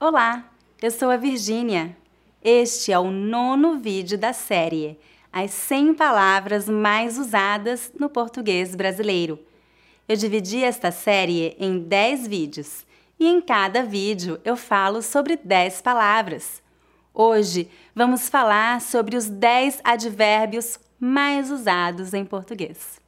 Olá, eu sou a Virgínia. Este é o nono vídeo da série As 100 Palavras Mais Usadas no Português Brasileiro. Eu dividi esta série em 10 vídeos e em cada vídeo eu falo sobre 10 palavras. Hoje vamos falar sobre os 10 advérbios mais usados em português.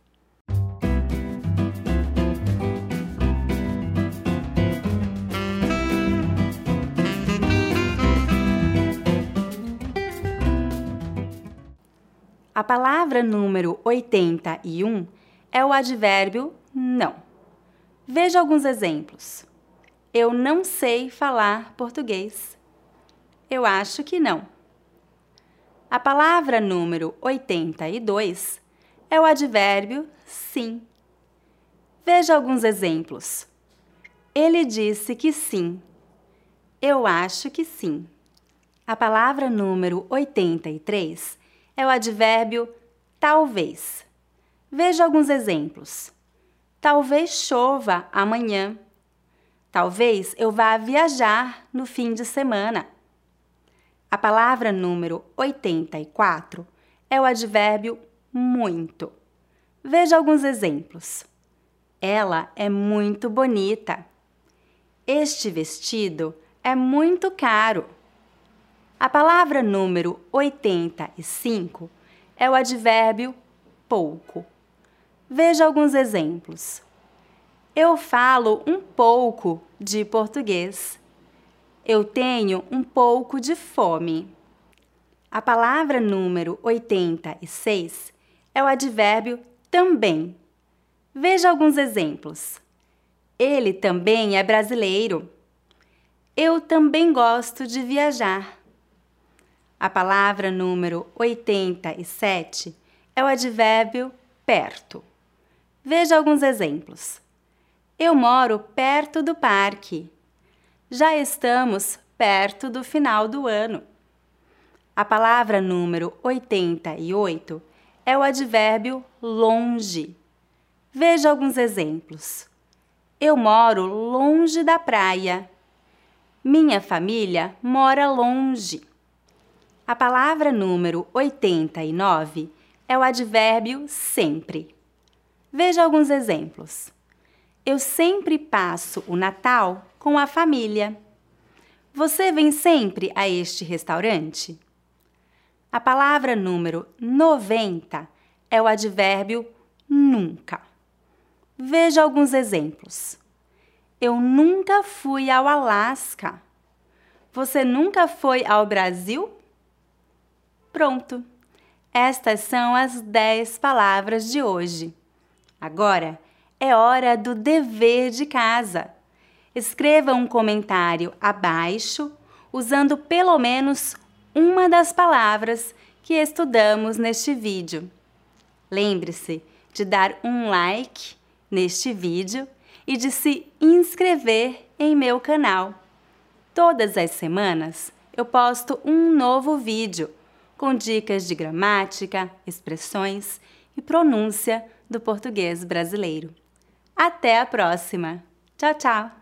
A palavra número 81 é o advérbio não. Veja alguns exemplos. Eu não sei falar português. Eu acho que não. A palavra número 82 é o advérbio sim. Veja alguns exemplos. Ele disse que sim. Eu acho que sim. A palavra número 83 é o advérbio talvez. Veja alguns exemplos. Talvez chova amanhã. Talvez eu vá viajar no fim de semana. A palavra número 84 é o advérbio muito. Veja alguns exemplos. Ela é muito bonita. Este vestido é muito caro. A palavra número 85 é o advérbio pouco. Veja alguns exemplos. Eu falo um pouco de português. Eu tenho um pouco de fome. A palavra número 86 é o advérbio também. Veja alguns exemplos. Ele também é brasileiro. Eu também gosto de viajar. A palavra número 87 é o advérbio perto. Veja alguns exemplos. Eu moro perto do parque. Já estamos perto do final do ano. A palavra número 88 é o advérbio longe. Veja alguns exemplos. Eu moro longe da praia. Minha família mora longe. A palavra número 89 é o advérbio sempre. Veja alguns exemplos. Eu sempre passo o Natal com a família. Você vem sempre a este restaurante? A palavra número 90 é o advérbio nunca. Veja alguns exemplos. Eu nunca fui ao Alasca. Você nunca foi ao Brasil? Pronto! Estas são as 10 palavras de hoje. Agora, é hora do dever de casa. Escreva um comentário abaixo usando pelo menos uma das palavras que estudamos neste vídeo. Lembre-se de dar um like neste vídeo e de se inscrever em meu canal. Todas as semanas eu posto um novo vídeo com dicas de gramática, expressões e pronúncia do português brasileiro. Até a próxima! Tchau, tchau!